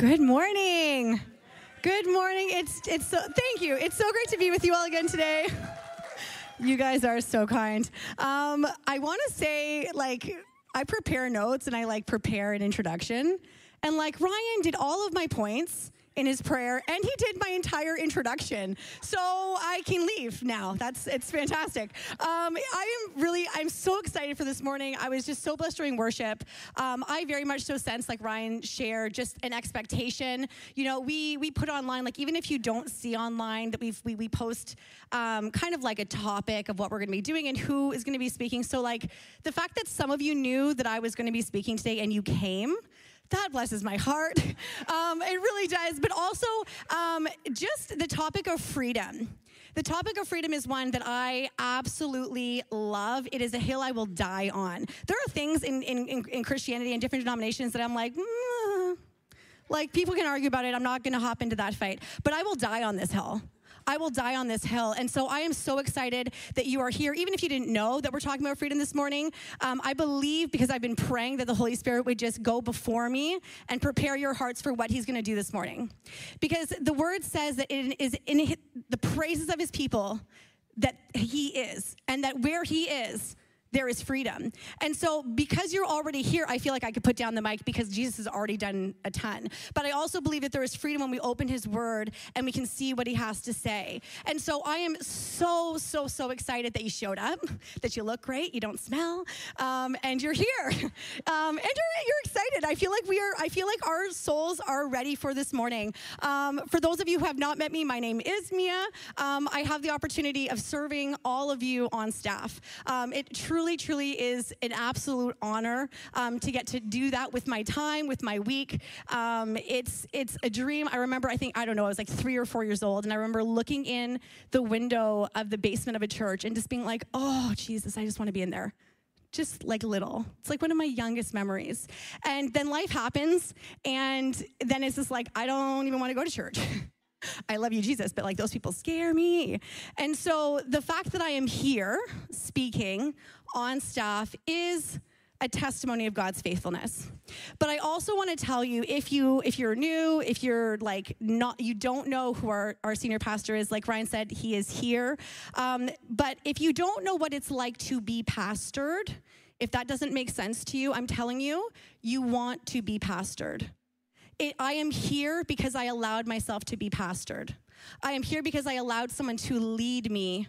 Good morning. Good morning. It's it's so thank you. It's so great to be with you all again today. You guys are so kind. Um, I want to say like I prepare notes and I like prepare an introduction, and like Ryan did all of my points in his prayer and he did my entire introduction. So i can leave now. That's it's fantastic. Um, i am really i'm so excited for this morning. I was just so blessed during worship. Um, i very much so sense like ryan shared just an expectation. You know we we put online like even if you don't see online that we've we, we post um, kind of like a topic of what we're going to be doing and who is going to be speaking. So like the fact that some of you knew that i was going to be speaking today and you came that blesses my heart. Um, it really does. But also, um, just the topic of freedom. The topic of freedom is one that I absolutely love. It is a hill I will die on. There are things in, in, in Christianity and different denominations that I'm like, mm, like people can argue about it. I'm not going to hop into that fight, but I will die on this hill. I will die on this hill. And so I am so excited that you are here. Even if you didn't know that we're talking about freedom this morning, um, I believe because I've been praying that the Holy Spirit would just go before me and prepare your hearts for what He's going to do this morning. Because the word says that it is in the praises of His people that He is, and that where He is, there is freedom. And so, because you're already here, I feel like I could put down the mic because Jesus has already done a ton. But I also believe that there is freedom when we open his word and we can see what he has to say. And so, I am so, so, so excited that you showed up, that you look great, you don't smell, um, and you're here. Um, and you're, you're excited. I feel like we are, I feel like our souls are ready for this morning. Um, for those of you who have not met me, my name is Miia. Um, I have the opportunity of serving all of you on staff. Um, it truly truly, truly is an absolute honor um, to get to do that with my time, with my week. Um, it's it's a dream. I remember, I think I don't know, I was like three or four years old, and I remember looking in the window of the basement of a church and just being like, "Oh, Jesus, I just want to be in there." just like little. It's like one of my youngest memories. And then life happens, and then it's just like, I don't even want to go to church. I love you, Jesus, but like those people scare me. And so the fact that I am here speaking on staff is a testimony of God's faithfulness. But I also want to tell you if you if you're new, if you're like not you don't know who our, our senior pastor is, like Ryan said, he is here. Um, but if you don't know what it's like to be pastored, if that doesn't make sense to you, I'm telling you, you want to be pastored. It, I am here because I allowed myself to be pastored. I am here because I allowed someone to lead me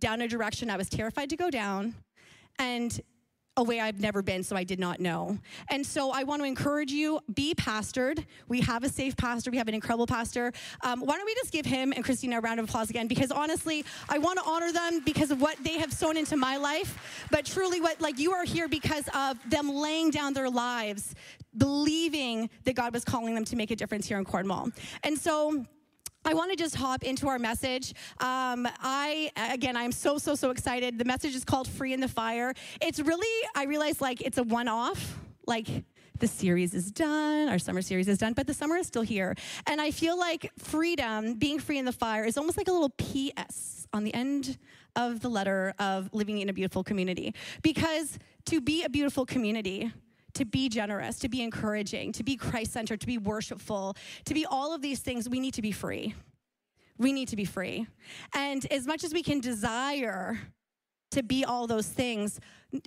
down a direction I was terrified to go down and a way I've never been, so I did not know. And so I want to encourage you be pastored. We have a safe pastor, we have an incredible pastor. Um, why don't we just give him and Christina a round of applause again? Because honestly, I want to honor them because of what they have sown into my life, but truly, what like you are here because of them laying down their lives, believing that God was calling them to make a difference here in Cornwall. And so, I want to just hop into our message. Um, I, again, I'm so, so, so excited. The message is called Free in the Fire. It's really, I realize like it's a one off. Like, the series is done, our summer series is done, but the summer is still here. And I feel like freedom, being free in the fire, is almost like a little PS on the end of the letter of living in a beautiful community. Because to be a beautiful community, to be generous, to be encouraging, to be Christ centered, to be worshipful, to be all of these things, we need to be free. We need to be free. And as much as we can desire to be all those things,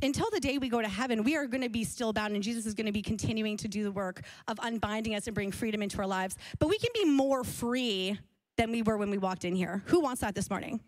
until the day we go to heaven, we are going to be still bound, and Jesus is going to be continuing to do the work of unbinding us and bring freedom into our lives. But we can be more free than we were when we walked in here. Who wants that this morning?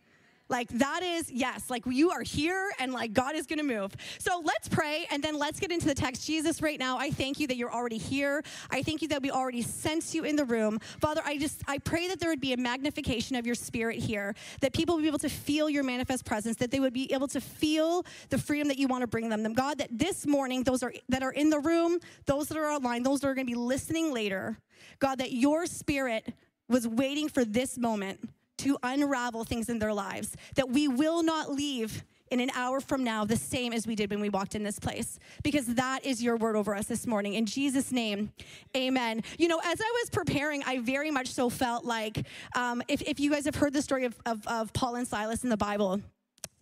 Like that is, yes, like you are here and like God is gonna move. So let's pray and then let's get into the text. Jesus, right now, I thank you that you're already here. I thank you that we already sense you in the room. Father, I just, I pray that there would be a magnification of your spirit here, that people would be able to feel your manifest presence, that they would be able to feel the freedom that you want to bring them. Them, God, that this morning, those are that are in the room, those that are online, those that are gonna be listening later, God, that your spirit was waiting for this moment to unravel things in their lives, that we will not leave in an hour from now the same as we did when we walked in this place. Because that is your word over us this morning. In jesus name amen. You know as i was preparing i very much so felt like um, if, if you guys have heard the story of, of, of paul and silas in the bible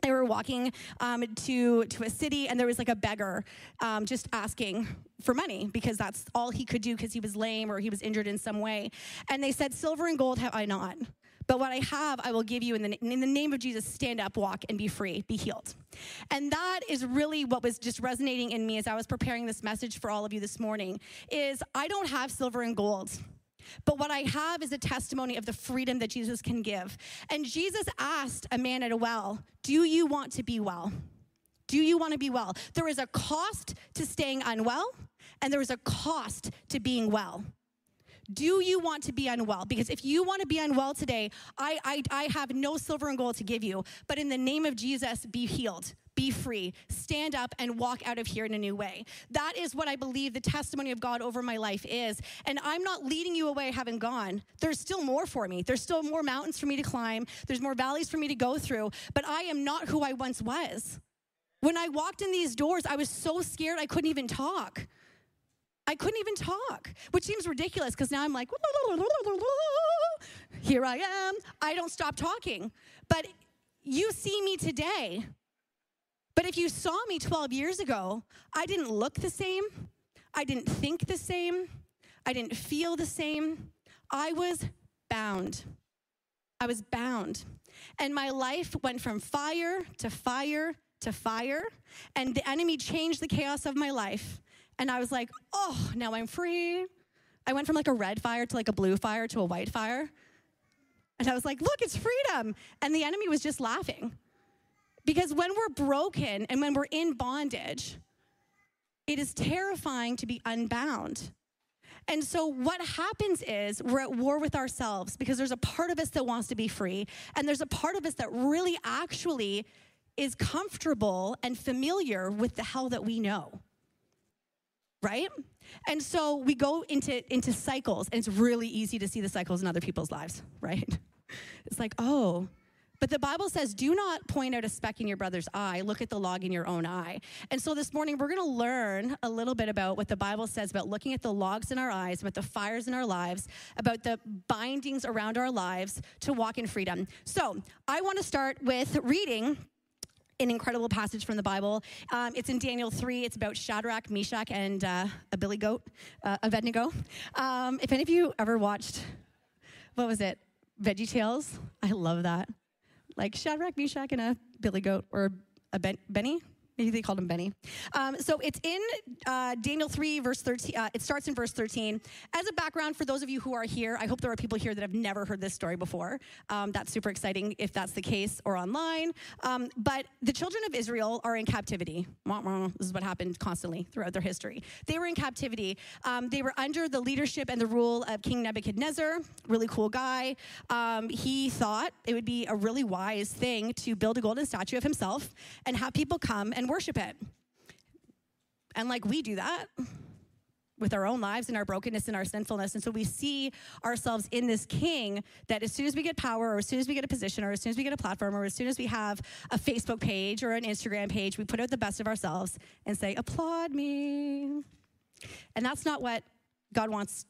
they were walking um, to to a city and there was like a beggar um, just asking for money because that's all he could do because he was lame or he was injured in some way. And they said silver and gold have i not but what i have i will give you in the, in the name of jesus stand up walk and be free be healed and that is really what was just resonating in me as i was preparing this message for all of you this morning is i don't have silver and gold but what I have is a testimony of the freedom that Jesus can give. And Jesus asked a man at a well, Do you want to be well? Do you want to be well? There is a cost to staying unwell, and there is a cost to being well. Do you want to be unwell? Because if you want to be unwell today, I, I, I have no silver and gold to give you, but in the name of Jesus, be healed be free, stand up and walk out of here in a new way. That is what I believe the testimony of God over my life is. And I'm not leading you away having gone. There's still more for me. There's still more mountains for me to climb. There's more valleys for me to go through, but I am not who I once was. When I walked in these doors, I was so scared I couldn't even talk. I couldn't even talk, which seems ridiculous because now I'm like, here I am. I don't stop talking. But you see me today. But if you saw me 12 years ago, I didn't look the same. I didn't think the same. I didn't feel the same. I was bound. I was bound. And my life went from fire to fire to fire. And the enemy changed the chaos of my life. And I was like, oh, now I'm free. I went from like a red fire to like a blue fire to a white fire. And I was like, look, it's freedom. And the enemy was just laughing. Because when we're broken and when we're in bondage, it is terrifying to be unbound. And so, what happens is we're at war with ourselves because there's a part of us that wants to be free, and there's a part of us that really actually is comfortable and familiar with the hell that we know. Right? And so we go into, into cycles, and it's really easy to see the cycles in other people's lives, right? It's like, oh, but the Bible says, do not point out a speck in your brother's eye, look at the log in your own eye. And so this morning, we're to learn a little bit about what the Bible says about looking at the logs in our eyes, about the fires in our lives, about the bindings around our lives to walk in freedom. So I want to start with reading an incredible passage from the Bible. Um, it's in Daniel 3. It's about Shadrach, Meshach, and uh, a billy goat, uh, Abednego. Um, if any of you ever watched, what was it? Veggie Tales? I love that like Shadrach, Meshach, and a billy goat or a ben- Benny. They called him Benny. Um, so it's in uh, Daniel 3, verse 13. Uh, it starts in verse 13. As a background, for those of you who are here, I hope there are people here that have never heard this story before. Um, that's super exciting if that's the case or online. Um, but the children of Israel are in captivity. This is what happened constantly throughout their history. They were in captivity. Um, they were under the leadership and the rule of King Nebuchadnezzar, really cool guy. Um, he thought it would be a really wise thing to build a golden statue of himself and have people come and worship it. And like we do that with our own lives and our brokenness and our sinfulness. And so we see ourselves in this king that as soon as we get power, or as soon as we get a position, or as soon as we get a platform, or as soon as we have a Facebook page or an Instagram page, we put out the best of ourselves and say, applaud me. And that's not what God wants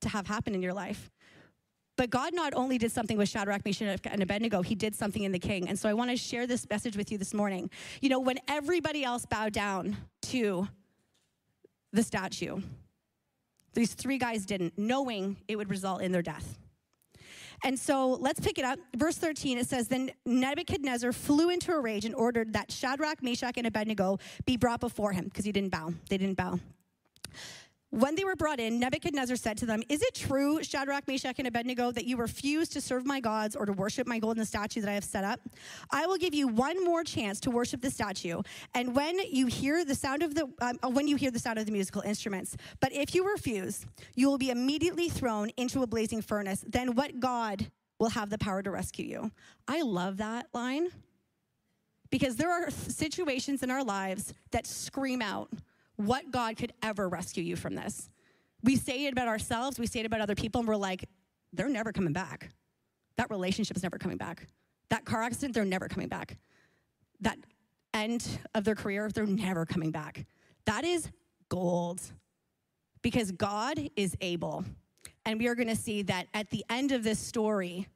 to have happen in your life. But God not only did something with Shadrach, Meshach, and Abednego, he did something in the king. And so I want to share this message with you this morning. You know, when everybody else bowed down to the statue, these three guys didn't, knowing it would result in their death. And so let's pick it up. Verse 13, it says, Then Nebuchadnezzar flew into a rage and ordered that Shadrach, Meshach, and Abednego be brought before him because he didn't bow. They didn't bow. When they were brought in, Nebuchadnezzar said to them, Is it true, Shadrach, Meshach, and Abednego, that you refuse to serve my gods or to worship my golden statue that I have set up? I will give you one more chance to worship the statue. And when you hear the sound of the um, uh, when you hear the sound of the musical instruments, but if you refuse, you will be immediately thrown into a blazing furnace. Then what God will have the power to rescue you? I love that line because there are situations in our lives that scream out what God could ever rescue you from this. We say it about ourselves, we say it about other people, and we're like, they're never coming back. That relationship is never coming back. That car accident, they're never coming back. That end of their career, they're never coming back. That is gold because God is able. And we are going to see that at the end of this story,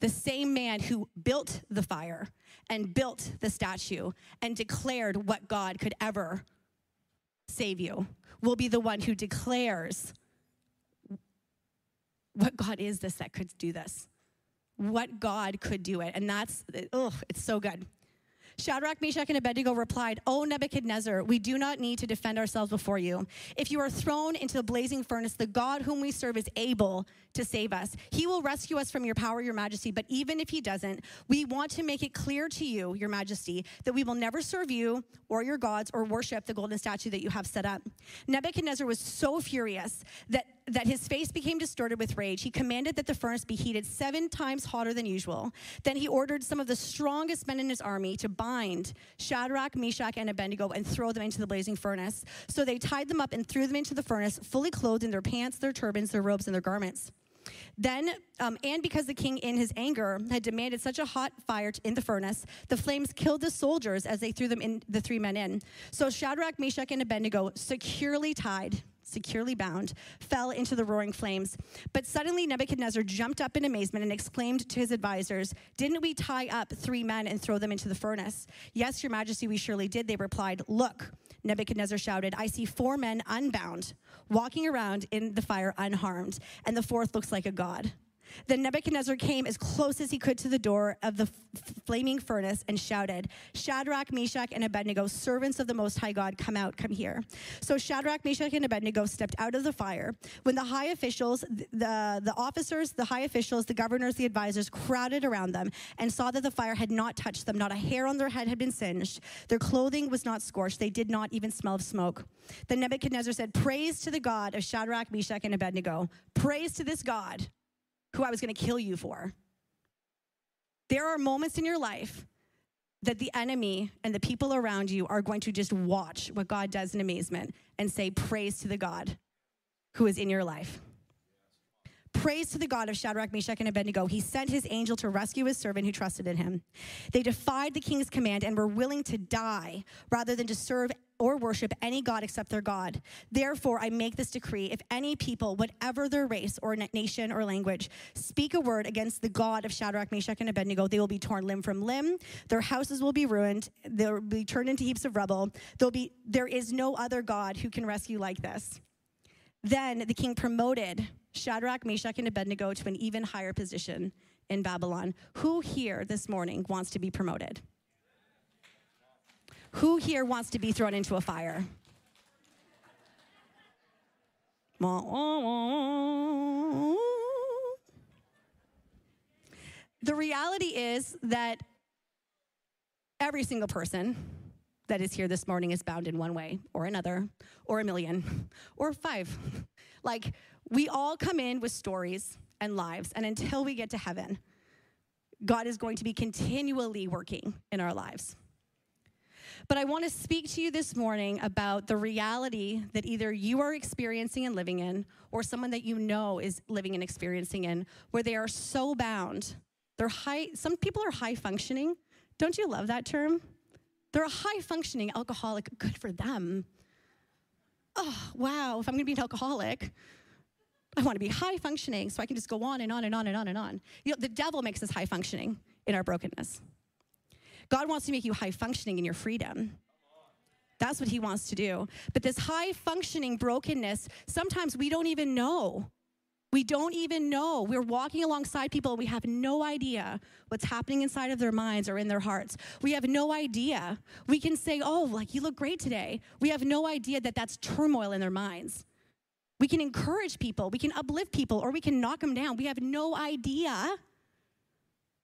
the same man who built the fire and built the statue and declared what God could ever save you, will be the one who declares what God is this that could do this, what God could do it. And that's, oh, it's so good. Shadrach, Meshach, and Abednego replied, O Nebuchadnezzar, we do not need to defend ourselves before you. If you are thrown into the blazing furnace, the God whom we serve is able to save us. He will rescue us from your power, your majesty. But even if he doesn't, we want to make it clear to you, your majesty, that we will never serve you or your gods or worship the golden statue that you have set up. Nebuchadnezzar was so furious that that his face became distorted with rage. He commanded that the furnace be heated seven times hotter than usual. Then he ordered some of the strongest men in his army to bind Shadrach, Meshach, and Abednego and throw them into the blazing furnace. So they tied them up and threw them into the furnace, fully clothed in their pants, their turbans, their robes, and their garments. Then, um, and because the king, in his anger, had demanded such a hot fire in the furnace, the flames killed the soldiers as they threw them in the three men in. So Shadrach, Meshach, and Abednego, securely tied, securely bound, fell into the roaring flames. But suddenly Nebuchadnezzar jumped up in amazement and exclaimed to his advisors, Didn't we tie up three men and throw them into the furnace? Yes, your majesty, we surely did. They replied, Look, Nebuchadnezzar shouted, I see four men unbound, walking around in the fire unharmed, and the fourth looks like a god. Then Nebuchadnezzar came as close as he could to the door of the flaming furnace and shouted, Shadrach, Meshach, and Abednego, servants of the Most High God, come out, come here. So Shadrach, Meshach, and Abednego stepped out of the fire. When the high officials, the, the officers, the high officials, the governors, the advisors crowded around them and saw that the fire had not touched them, not a hair on their head had been singed, their clothing was not scorched, they did not even smell of smoke. Then Nebuchadnezzar said, Praise to the God of Shadrach, Meshach, and Abednego. Praise to this God who I was going to kill you for. There are moments in your life that the enemy and the people around you are going to just watch what God does in amazement and say, Praise to the God who is in your life. Praise to the God of Shadrach, Meshach, and Abednego. He sent his angel to rescue his servant who trusted in him. They defied the king's command and were willing to die rather than to serve or worship any God except their God. Therefore, I make this decree if any people, whatever their race or nation or language, speak a word against the God of Shadrach, Meshach, and Abednego, they will be torn limb from limb. Their houses will be ruined. They'll be turned into heaps of rubble. There'll be, there is no other God who can rescue like this. Then the king promoted Shadrach, Meshach, and Abednego to an even higher position in Babylon. Who here this morning wants to be promoted? Who here wants to be thrown into a fire? The reality is that every single person that is here this morning is bound in one way or another, or a million, or five. Like, we all come in with stories and lives, and until we get to heaven, God is going to be continually working in our lives. But I want to speak to you this morning about the reality that either you are experiencing and living in, or someone that you know is living and experiencing in, where they are so bound. They're high, some people are high functioning. Don't you love that term? They're a high functioning alcoholic. Good for them. Oh, wow. If I'm going to be an alcoholic, I want to be high functioning so I can just go on and on and on and on and on. You know, the devil makes us high functioning in our brokenness. God wants to make you high functioning in your freedom. That's what he wants to do. But this high functioning brokenness, sometimes we don't even know. We don't even know. We're walking alongside people we have no idea what's happening inside of their minds or in their hearts. We have no idea. We can say, oh, like you look great today. We have no idea that that's turmoil in their minds. We can encourage people, we can uplift people, or we can knock them down. We have no idea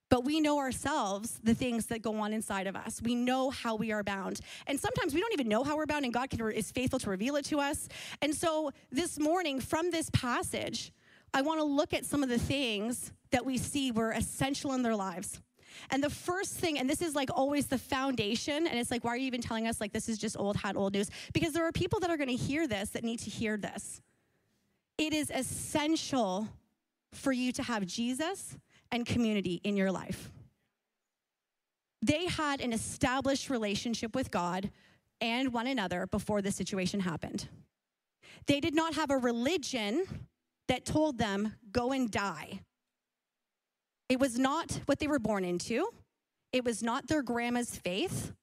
but we know ourselves the things that go on inside of us. We know how we are bound. And sometimes we don't even know how we're bound, and God can, is faithful to reveal it to us. And so this morning, from this passage, I want to look at some of the things that we see were essential in their lives. And the first thing, and this is like always the foundation, and it's like, why are you even telling us like this is just old hat, old news? Because there are people that are going to hear this that need to hear this. It is essential for you to have Jesus and community in your life. They had an established relationship with God and one another before the situation happened. They did not have a religion that told them, go and die. It was not what they were born into, it was not their grandma's faith.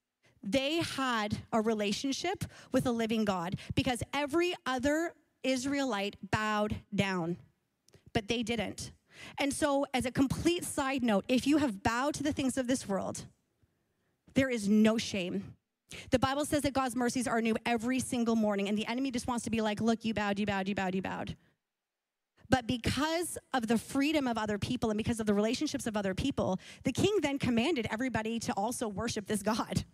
They had a relationship with a living God because every other Israelite bowed down, but they didn't. And so, as a complete side note, if you have bowed to the things of this world, there is no shame. The Bible says that God's mercies are new every single morning, and the enemy just wants to be like, look, you bowed, you bowed, you bowed, you bowed. But because of the freedom of other people and because of the relationships of other people, the king then commanded everybody to also worship this God.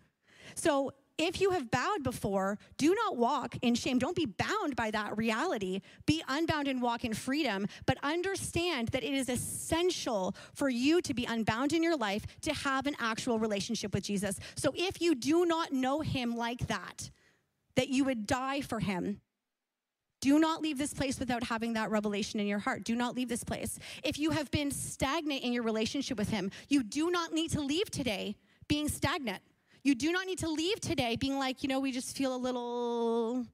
So if you have bowed before, do not walk in shame. Don't be bound by that reality. Be unbound and walk in freedom, but understand that it is essential for you to be unbound in your life to have an actual relationship with Jesus. So if you do not know him like that, that you would die for him. Do not leave this place without having that revelation in your heart. Do not leave this place. If you have been stagnant in your relationship with Him, you do not need to leave today being stagnant. You do not need to leave today being like, you know, we just feel a little,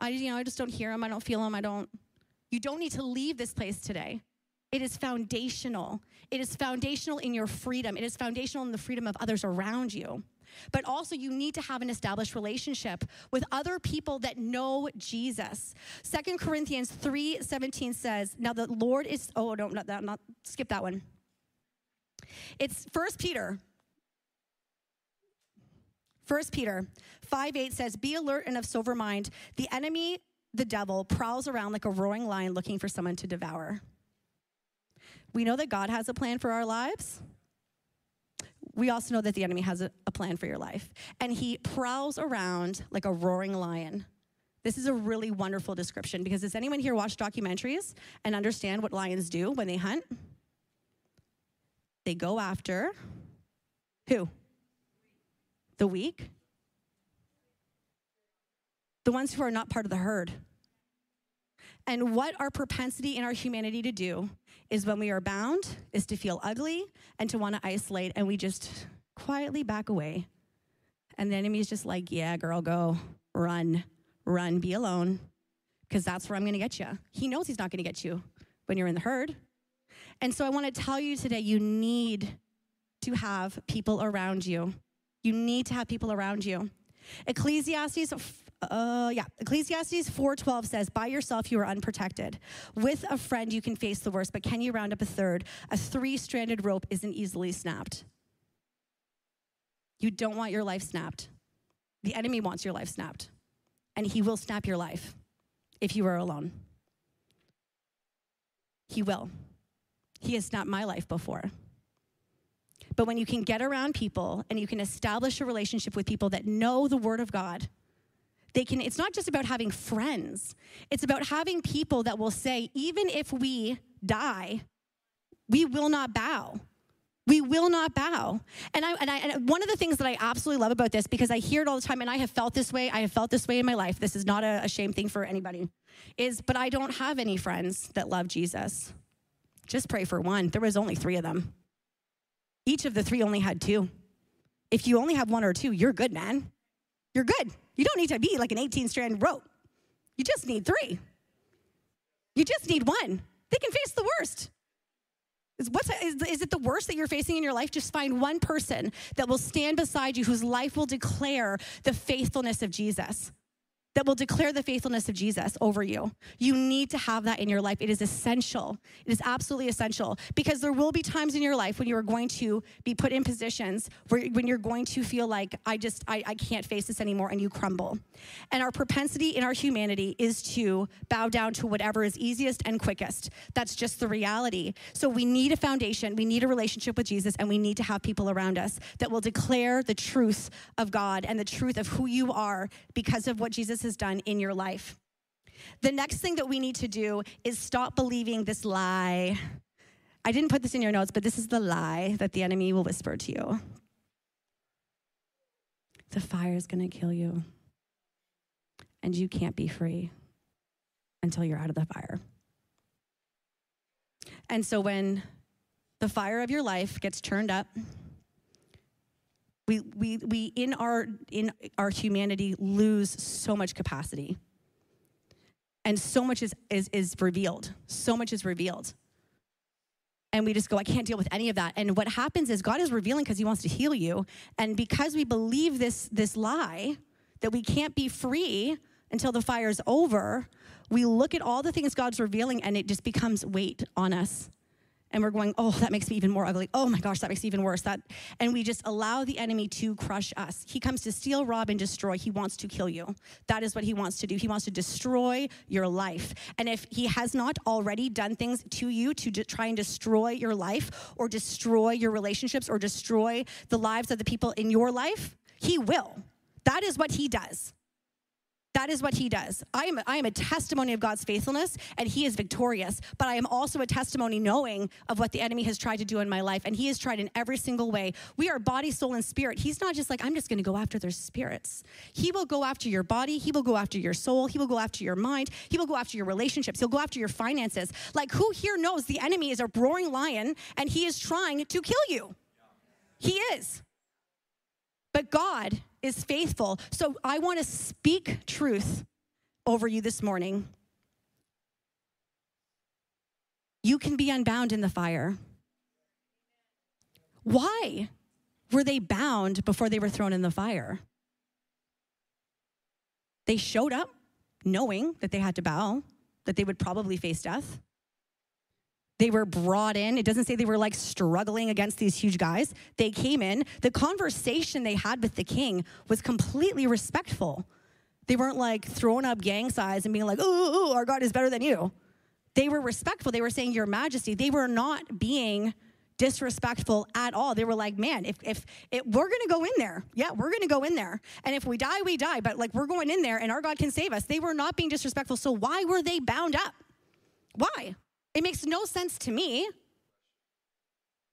I, you know, I just don't hear him. I don't feel him. I don't. You don't need to leave this place today. It is foundational. It is foundational in your freedom. It is foundational in the freedom of others around you. But also, you need to have an established relationship with other people that know Jesus. Second Corinthians 3 17 says, Now the Lord is, oh, no, not that, not, skip that one. It's First Peter 1 Peter 5 8 says, Be alert and of sober mind. The enemy, the devil, prowls around like a roaring lion looking for someone to devour. We know that God has a plan for our lives. We also know that the enemy has a, a plan for your life. And he prowls around like a roaring lion. This is a really wonderful description because does anyone here watch documentaries and understand what lions do when they hunt? They go after who? The weak? The ones who are not part of the herd. And what our propensity in our humanity to do is when we are bound, is to feel ugly and to want to isolate, and we just quietly back away. And the enemy is just like, yeah, girl, go, run, run, be alone, because that's where I'm going to get you. He knows he's not going to get you when you're in the herd. And so I want to tell you today you need to have people around you you need to have people around you. Ecclesiastes uh, yeah, Ecclesiastes 4:12 says, "By yourself you are unprotected. With a friend you can face the worst, but can you round up a third? A three-stranded rope isn't easily snapped." You don't want your life snapped. The enemy wants your life snapped, and he will snap your life if you are alone. He will. He has snapped my life before. But when you can get around people and you can establish a relationship with people that know the Word of God, they can it's not just about having friends. It's about having people that will say even if we die we will not bow. We will not bow. And I, and I and one of the things that i absolutely love about this because i hear it all the time and i have felt this way i have felt this way in my life this is not a, a shame thing for anybody is but i don't have any friends that love jesus. Just pray for one. There was only three of them each of the three only had two. If you only have one or two, you're good, man. You're good. You don't need to be like an 18 strand rope. You just need three. You just need one. They can face the worst. Is, what's, is, is it the worst that you're facing in your life? Just find one person that will stand beside you whose life will declare the faithfulness of Jesus that will declare the faithfulness of Jesus over you. You need to have that in your life. It is essential. It is absolutely essential because there will be times in your life when you are going to be put in positions where when you're going to feel like I just I, I can't face this anymore and you crumble. And our propensity in our humanity is to bow down to whatever is easiest and quickest. That's just the reality. So we need a foundation, we need a relationship with Jesus, and we need to have people around us that will declare the truth of God and the truth of who you are because of what Jesus Jesus has done in your life. The next thing that we need to do is stop believing this lie. I didn't put this in your notes, but this is the lie that the enemy will whisper to you. The fire is going to kill you, and you can't be free until you're out of the fire. And so when the fire of your life gets turned up, we, we, we in, our, in our humanity lose so much capacity. And so much is, is, is revealed. So much is revealed. and we just go, I can't deal with any of that. And what happens is God is revealing because He wants to heal you. And because we believe this, this lie that we can't be free until the fire's over, we look at all the things God's revealing and it just becomes weight on us and we're going, oh, that makes me even more ugly. Oh my gosh, that makes me even worse. That, and we just allow the enemy to crush us. He comes to steal, rob, and destroy. He wants to kill you. That is what he wants to do. He wants to destroy your life. And if he has not already done things to you to de- try and destroy your life, or destroy your relationships, or destroy the lives of the people in your life, he will. That is what he does. That is what he does. I am, I am a testimony of God's faithfulness, and he is victorious. But I am also a testimony knowing of what the enemy has tried to do in my life, and he has tried in every single way. We are body, soul, and spirit. He's not just like, I'm just going to go after their spirits. He will go after your body, he will go after your soul, he will go after your mind, he will go after your relationships, he'll go after your finances. Like, who here knows the enemy is a roaring lion and he is trying to kill you? He is. But God is faithful. So I want to speak truth over you this morning. You can be unbound in the fire. Why were they bound before they were thrown in the fire? They showed up knowing that they had to bow, that they would probably face death. They were brought in. It doesn't say they were like struggling against these huge guys. They came in. The conversation they had with the king was completely respectful. They weren't like throwing up gang signs and being like, oh, our God is better than you. They were respectful. They were saying, Your Majesty. They were not being disrespectful at all. They were like, man, if, if, we're going to go in there, yeah, we're going to go in there. And if we die, we die. But like, we're going in there and our God can save us. They were not being disrespectful. So why were they bound up? Why? It makes no sense to me,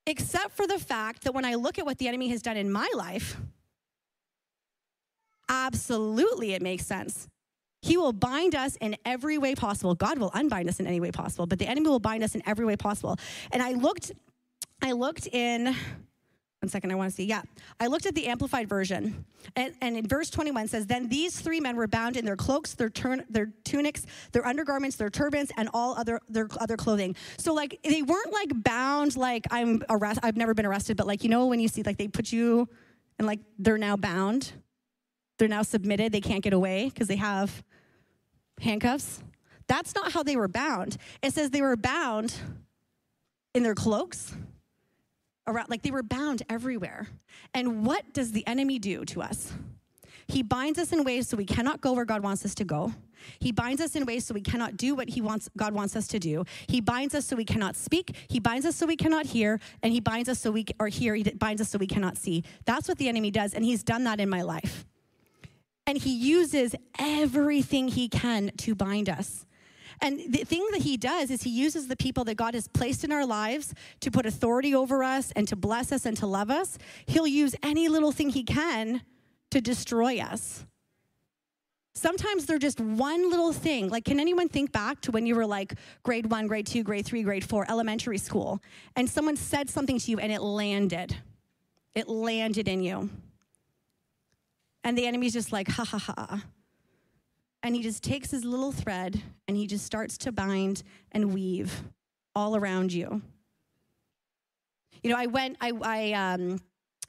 except for the fact that when I look at what the enemy has done in my life, absolutely it makes sense. He will bind us in every way possible. God will unbind us in any way possible, but the enemy will bind us in every way possible. And I looked, I looked in one second, I want to see. Yeah. I looked at the amplified version, and, and, in verse 21 says, Then these three men were bound in their cloaks, their, turn, their tunics, their undergarments, their turbans, and all other their other clothing. So, like, they weren't like bound, like, I'm arrest I've never been arrested, but like, you know, when you see, like, they put you and like they're now bound, they're now submitted, they can't get away because they have handcuffs. That's not how they were bound. It says they were bound in their cloaks around, like they were bound everywhere. And what does the enemy do to us? He binds us in ways so we cannot go where God wants us to go. He binds us in ways so we cannot do what he wants God wants us to do. He binds us so we cannot speak. He binds us so we cannot hear, and he binds us so we or hear. He binds us so we cannot see. That's what the enemy does, and he's done that in my life. And he uses everything he can to bind us. And the thing that he does is he uses the people that God has placed in our lives to put authority over us and to bless us and to love us. He'll use any little thing he can to destroy us. Sometimes they're just one little thing. Like, can anyone think back to when you were like grade one, grade two, grade three, grade four, elementary school, and someone said something to you and it landed? It landed in you. And the enemy's just like, ha ha ha and he just takes his little thread and he just starts to bind and weave all around you. You know, I went, I, I, um,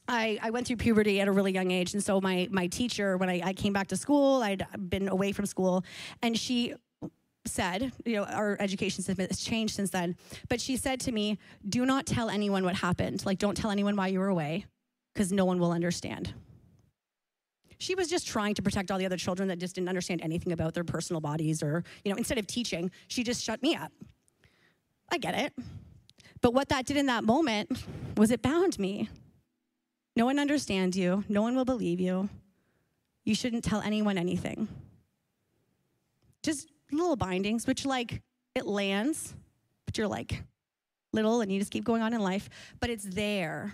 I, I went through puberty at a really young age. And so my, my teacher, when I, I came back to school, I'd been away from school, and she said, you know, our education system has changed since then, but she said to me, do not tell anyone what happened. Like, don't tell anyone why you were away, because no one will understand. She was just trying to protect all the other children that just didn't understand anything about their personal bodies or, you know, instead of teaching, she just shut me up. I get it. But what that did in that moment was it bound me. No one understands you, no one will believe you. You shouldn't tell anyone anything. Just little bindings, which like it lands, but you're like little and you just keep going on in life, but it's there.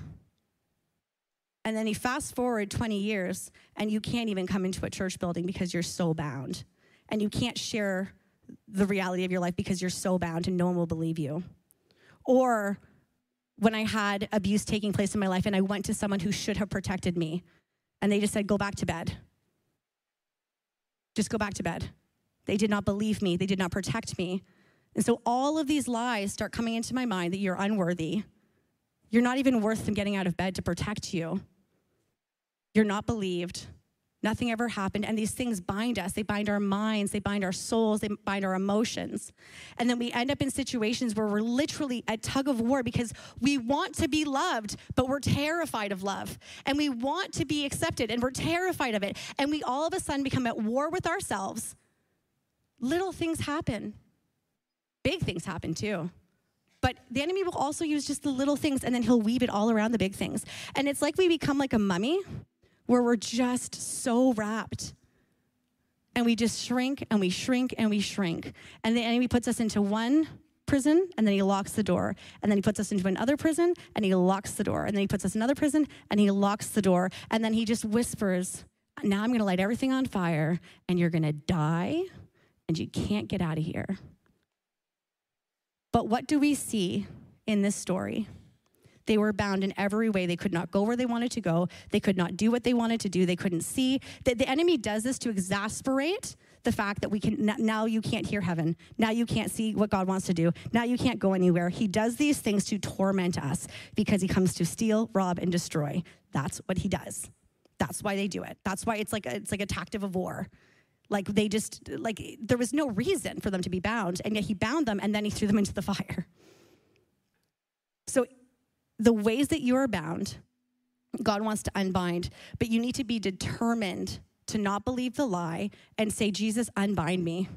And then you fast forward 20 years and you can't even come into a church building because you're so bound. And you can't share the reality of your life because you're so bound and no one will believe you. Or when I had abuse taking place in my life and I went to someone who should have protected me and they just said, go back to bed. Just go back to bed. They did not believe me, they did not protect me. And so all of these lies start coming into my mind that you're unworthy. You're not even worth them getting out of bed to protect you. You're not believed. Nothing ever happened. And these things bind us. They bind our minds, they bind our souls, they bind our emotions. And then we end up in situations where we're literally at tug of war because we want to be loved, but we're terrified of love. And we want to be accepted, and we're terrified of it. And we all of a sudden become at war with ourselves. Little things happen, big things happen too. But the enemy will also use just the little things and then he'll weave it all around the big things. And it's like we become like a mummy where we're just so wrapped. And we just shrink and we shrink and we shrink. And the enemy puts us into one prison and then he locks the door. And then he puts us into another prison and he locks the door. And then he puts us in another prison and he locks the door. And then he just whispers, Now I'm going to light everything on fire and you're going to die and you can't get out of here. But what do we see in this story? They were bound in every way. They could not go where they wanted to go. They could not do what they wanted to do. They couldn't see. The, the enemy does this to exasperate the fact that we can now you can't hear heaven. Now you can't see what God wants to do. Now you can't go anywhere. He does these things to torment us because he comes to steal, rob, and destroy. That's what he does. That's why they do it. That's why it's like a, it's like a tactic of war. Like they just like there was no reason for them to be bound, and yet he bound them and then he threw them into the fire. So the ways that you are bound, God wants to unbind, but you need to be determined to not believe the lie and say, Jesus, unbind me.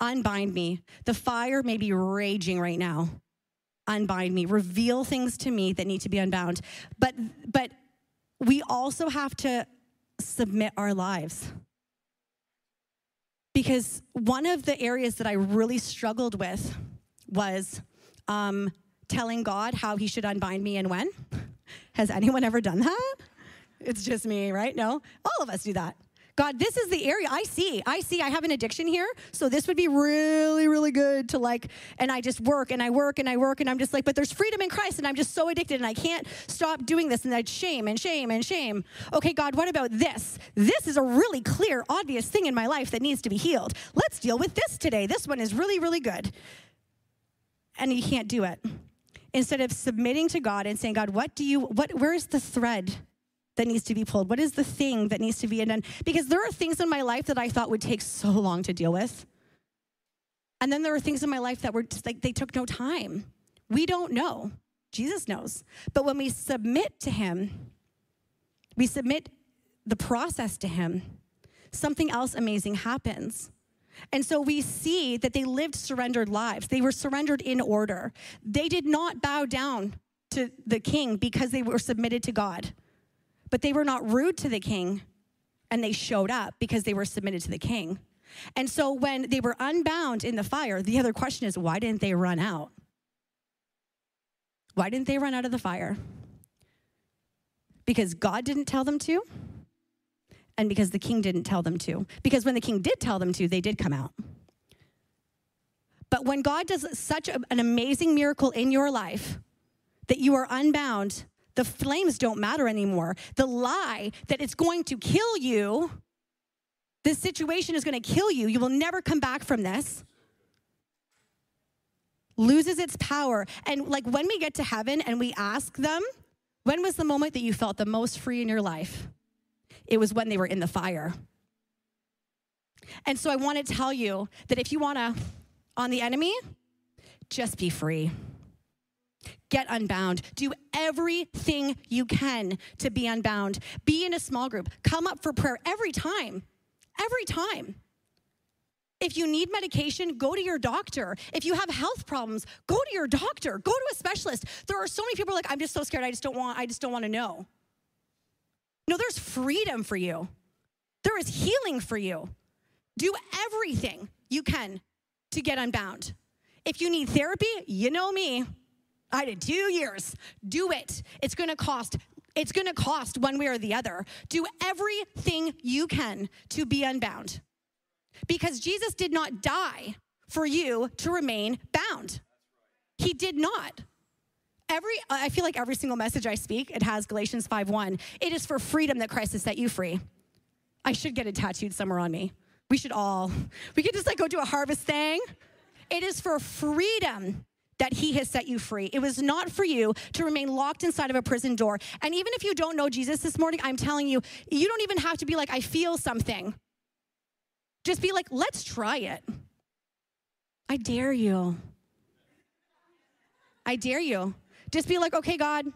Unbind me. The fire may be raging right now. Unbind me. Reveal things to me that need to be unbound. But but we also have to submit our lives. Because one of the areas that I really struggled with was um, telling God how he should unbind me and when? Has anyone ever done that? It's just me, right? No, all of us do that. God, this is the area I see. I see I have an addiction here. So this would be really, really good to like, and I just work and I work and I work and I'm just like, but there's freedom in Christ and I'm just so addicted and I can't stop doing this and that's shame and shame and shame. Okay, God, what about this? This is a really clear, obvious thing in my life that needs to be healed. Let's deal with this today. This one is really, really good. And you can't do it instead of submitting to God and saying, God, what do you, what, where's the thread that needs to be pulled? What is the thing that needs to be done? Because there are things in my life that I thought would take so long to deal with. And then there are things in my life that were just like, they took no time. We don't know. Jesus knows. But when we submit to Him, we submit the process to Him, something else amazing happens. And so we see that they lived surrendered lives. They were surrendered in order. They did not bow down to the king because they were submitted to God, but they were not rude to the king and they showed up because they were submitted to the king. And so when they were unbound in the fire, the other question is why didn't they run out? Why didn't they run out of the fire? Because God didn't tell them to? And because the king didn't tell them to. Because when the king did tell them to, they did come out. But when God does such an amazing miracle in your life that you are unbound, the flames don't matter anymore. The lie that it's going to kill you, this situation is going to kill you, you will never come back from this, loses its power. And like when we get to heaven and we ask them, when was the moment that you felt the most free in your life? It was when they were in the fire. And so I want to tell you that if you want to, on the enemy, just be free. Get unbound. Do everything you can to be unbound. Be in a small group. Come up for prayer every time. Every time. If you need medication, go to your doctor. If you have health problems, go to your doctor. Go to a specialist. There are so many people like, I'm just so scared. I just don't want, I just don't want to know. No, there's freedom for you. There is healing for you. Do everything you can to get unbound. If you need therapy, you know me. I did two years. Do it. It's gonna cost. It's gonna cost one way or the other. Do everything you can to be unbound. Because Jesus did not die for you to remain bound. He did not every i feel like every single message i speak it has galatians 5 1 it is for freedom that christ has set you free i should get it tattooed somewhere on me we should all we could just like go do a harvest thing It is for freedom that he has set you free. It was not for you to remain locked inside of a prison door. And even if you don't know Jesus this morning, I'm telling you, you don't even have to be like, I feel something. Just be like, let's try it. I dare you. I dare you. Just be like, okay, God,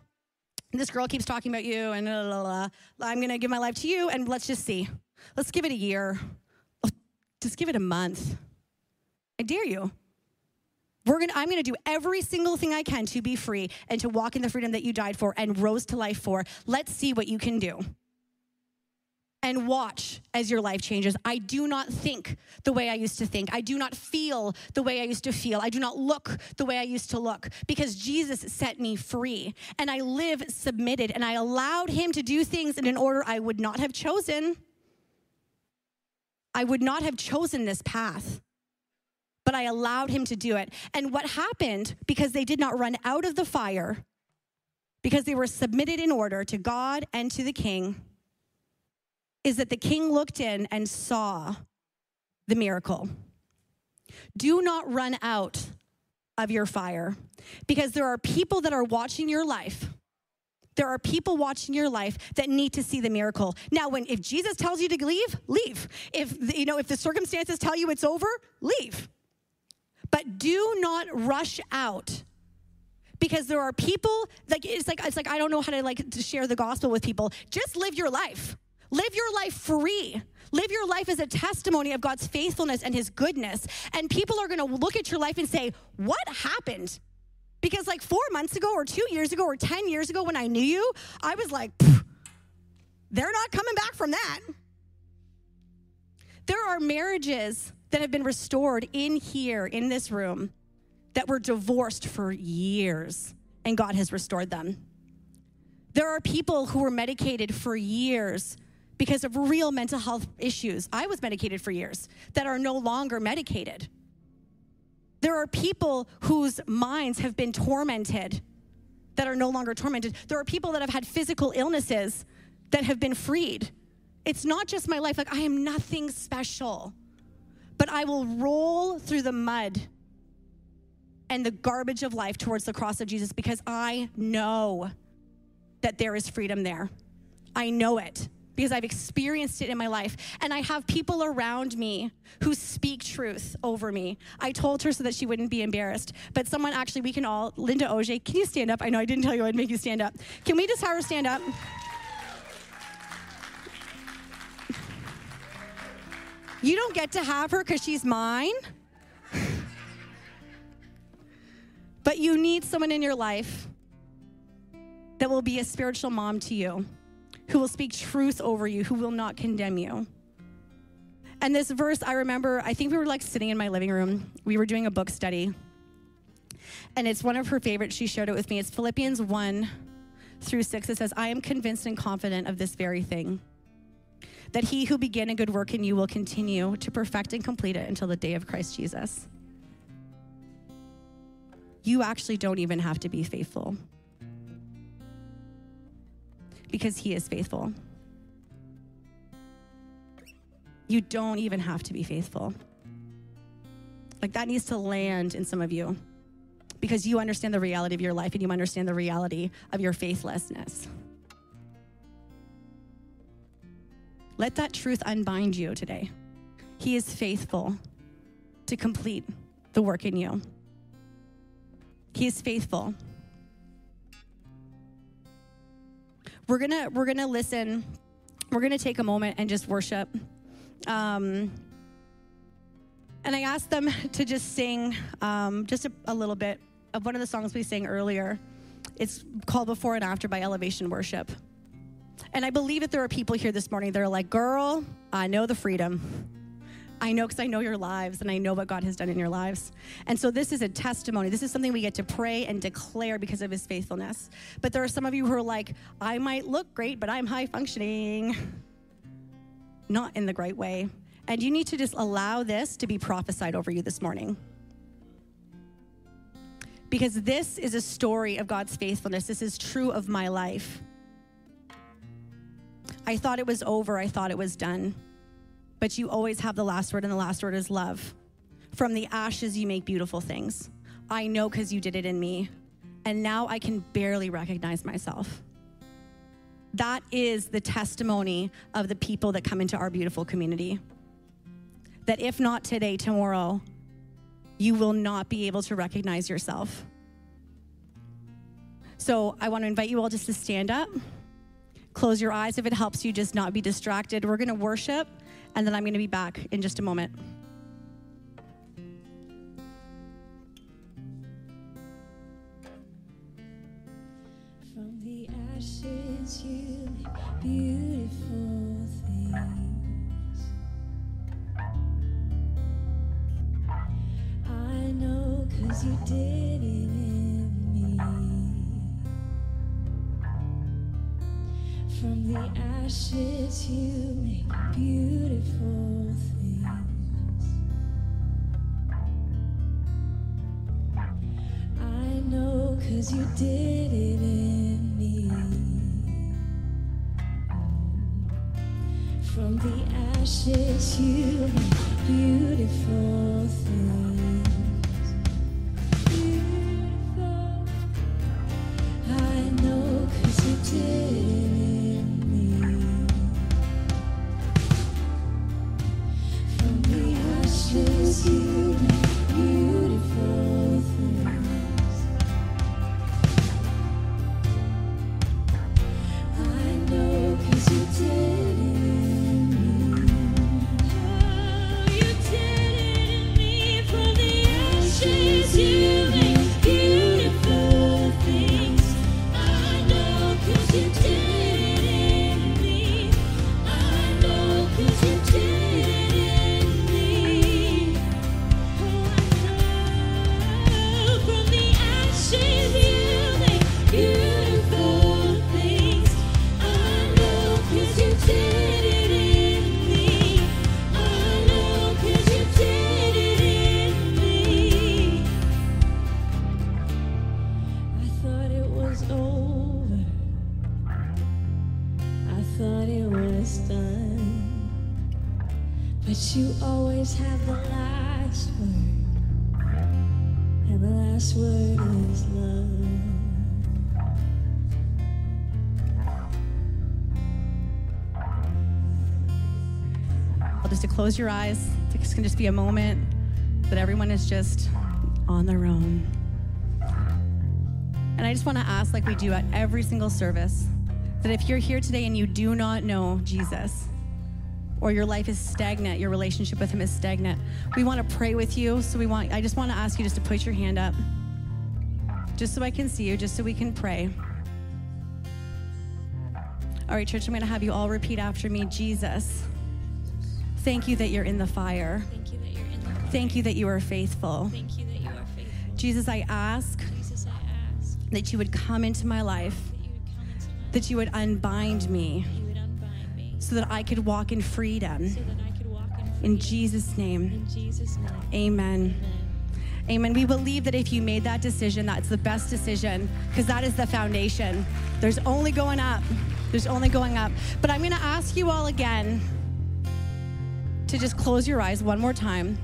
this girl keeps talking about you, and blah, blah, blah. I'm gonna give my life to you, and let's just see. Let's give it a year. Just give it a month. I dare you. We're gonna, I'm gonna do every single thing I can to be free and to walk in the freedom that you died for and rose to life for. Let's see what you can do. And watch as your life changes. I do not think the way I used to think. I do not feel the way I used to feel. I do not look the way I used to look because Jesus set me free. And I live submitted and I allowed Him to do things in an order I would not have chosen. I would not have chosen this path but I allowed him to do it. And what happened, because they did not run out of the fire, because they were submitted in order to God and to the king, is that the king looked in and saw the miracle. Do not run out of your fire because there are people that are watching your life. There are people watching your life that need to see the miracle. Now, when if Jesus tells you to leave, leave. If you know if the circumstances tell you it's over, leave. But do not rush out because there are people like it's like it's like I don't know how to like to share the gospel with people. Just live your life. Live your life free. Live your life as a testimony of God's faithfulness and his goodness. And people are going to look at your life and say, "What happened?" Because like 4 months ago or 2 years ago or 10 years ago when I knew you, I was like, they're not coming back from that. There are marriages that have been restored in here, in this room, that were divorced for years, and God has restored them. There are people who were medicated for years because of real mental health issues. I was medicated for years that are no longer medicated. There are people whose minds have been tormented that are no longer tormented. There are people that have had physical illnesses that have been freed. It's not just my life, like I am nothing special but I will roll through the mud and the garbage of life towards the cross of Jesus because I know that there is freedom there. I know it because I've experienced it in my life. And I have people around me who speak truth over me. I told her so that she wouldn't be embarrassed. But someone actually, we can all, Linda Oje, can you stand up? I know I didn't tell you I'd make you stand up. Can we just have her stand up? You don't get to have her because she's mine. but you need someone in your life that will be a spiritual mom to you, who will speak truth over you, who will not condemn you. And this verse, I remember, I think we were like sitting in my living room. We were doing a book study. And it's one of her favorites. She shared it with me. It's Philippians 1 through 6. It says, I am convinced and confident of this very thing that he who began a good work in you will continue to perfect and complete it until the day of Christ Jesus. You actually don't even have to be faithful because he is faithful. You don't even have to be faithful. Like that needs to land in some of you because you understand the reality of your life and you understand the reality of your faithlessness. Let that truth unbind you today. He is faithful to complete the work in you. He is faithful. We're gonna we're gonna listen. We're gonna take a moment and just worship. Um, and I asked them to just sing um, just a, a little bit of one of the songs we sang earlier. It's called Before and After by Elevation Worship. And I believe that there are people here this morning that are like, girl, I know the freedom. I know because I know your lives and I know what God has done in your lives. And so this is a testimony. This is something we get to pray and declare because of his faithfulness. But there are some of you who are like, I might look great, but I'm high functioning. Not in the great way. And you need to just allow this to be prophesied over you this morning. Because this is a story of God's faithfulness. This is true of my life. I thought it was over. I thought it was done. But you always have the last word, and the last word is love. From the ashes, you make beautiful things. I know because you did it in me. And now I can barely recognize myself. That is the testimony of the people that come into our beautiful community. That if not today, tomorrow, you will not be able to recognize yourself. So I want to invite you all just to stand up. Close your eyes if it helps you just not be distracted. We're going to worship, and then I'm going to be back in just a moment. From the ashes you beautiful things. I know cause you did it From the ashes you make beautiful things. I know cause you did it in me. From the ashes you make beautiful things. Close your eyes. This can just be a moment that everyone is just on their own. And I just want to ask, like we do at every single service, that if you're here today and you do not know Jesus, or your life is stagnant, your relationship with Him is stagnant, we want to pray with you. So we want, I just want to ask you just to put your hand up, just so I can see you, just so we can pray. All right, church, I'm going to have you all repeat after me Jesus, thank you that you're in the fire. Thank you that you're in the fire. Thank you that you are faithful. Thank you that you are faithful. Jesus, I ask Jesus, I ask that you would come into my life, that you would come into my life. that you would unbind me unbind me so that I could walk in freedom. so that I could walk in freedom. In Jesus' name, In Jesus' name. amen. Amen. Amen. We believe that if you made that decision, that's the best decision because that is the foundation. There's only going up. There's only going up. But I'm going to ask you all again to just close your eyes one more time.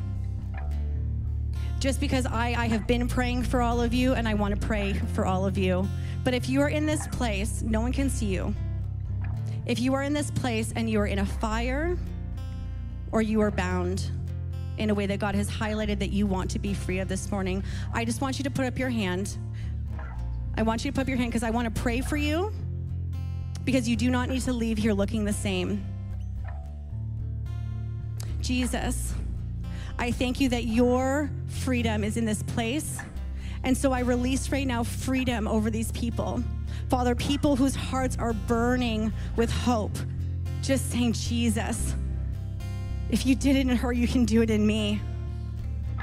Just because I, I have been praying for all of you and I want to pray for all of you. But if you are in this place, no one can see you. If you are in this place and you are in a fire or you are bound, in a way that God has highlighted that you want to be free of this morning, I just want you to put up your hand. I want you to put up your hand because I want to pray for you because you do not need to leave here looking the same. Jesus, I thank you that your freedom is in this place. And so I release right now freedom over these people. Father, people whose hearts are burning with hope, just saying, Jesus, if you did it in her, you can do it in me.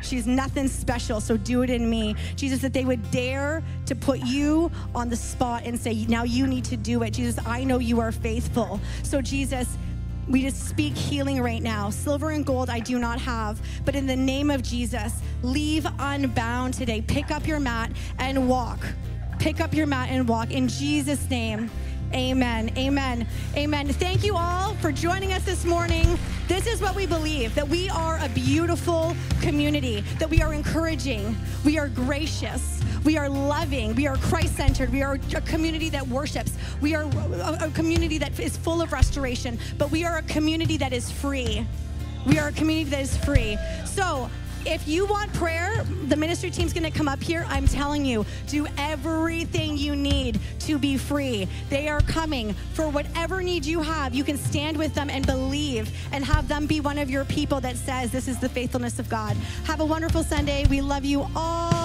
She's nothing special, so do it in me. Jesus, that they would dare to put you on the spot and say, now you need to do it. Jesus, I know you are faithful. So, Jesus, we just speak healing right now. Silver and gold I do not have, but in the name of Jesus, leave unbound today. Pick up your mat and walk. Pick up your mat and walk in Jesus' name. Amen. Amen. Amen. Thank you all for joining us this morning. This is what we believe that we are a beautiful community, that we are encouraging, we are gracious, we are loving, we are Christ centered, we are a community that worships, we are a, community that is full of restoration, but we are a community that is free. We are a community that is free. So, if you want prayer, the ministry team's gonna come up here. I'm telling you, do everything you need to be free. They are coming for whatever need you have. You can stand with them and believe and have them be one of your people that says, This is the faithfulness of God. Have a wonderful Sunday. We love you all,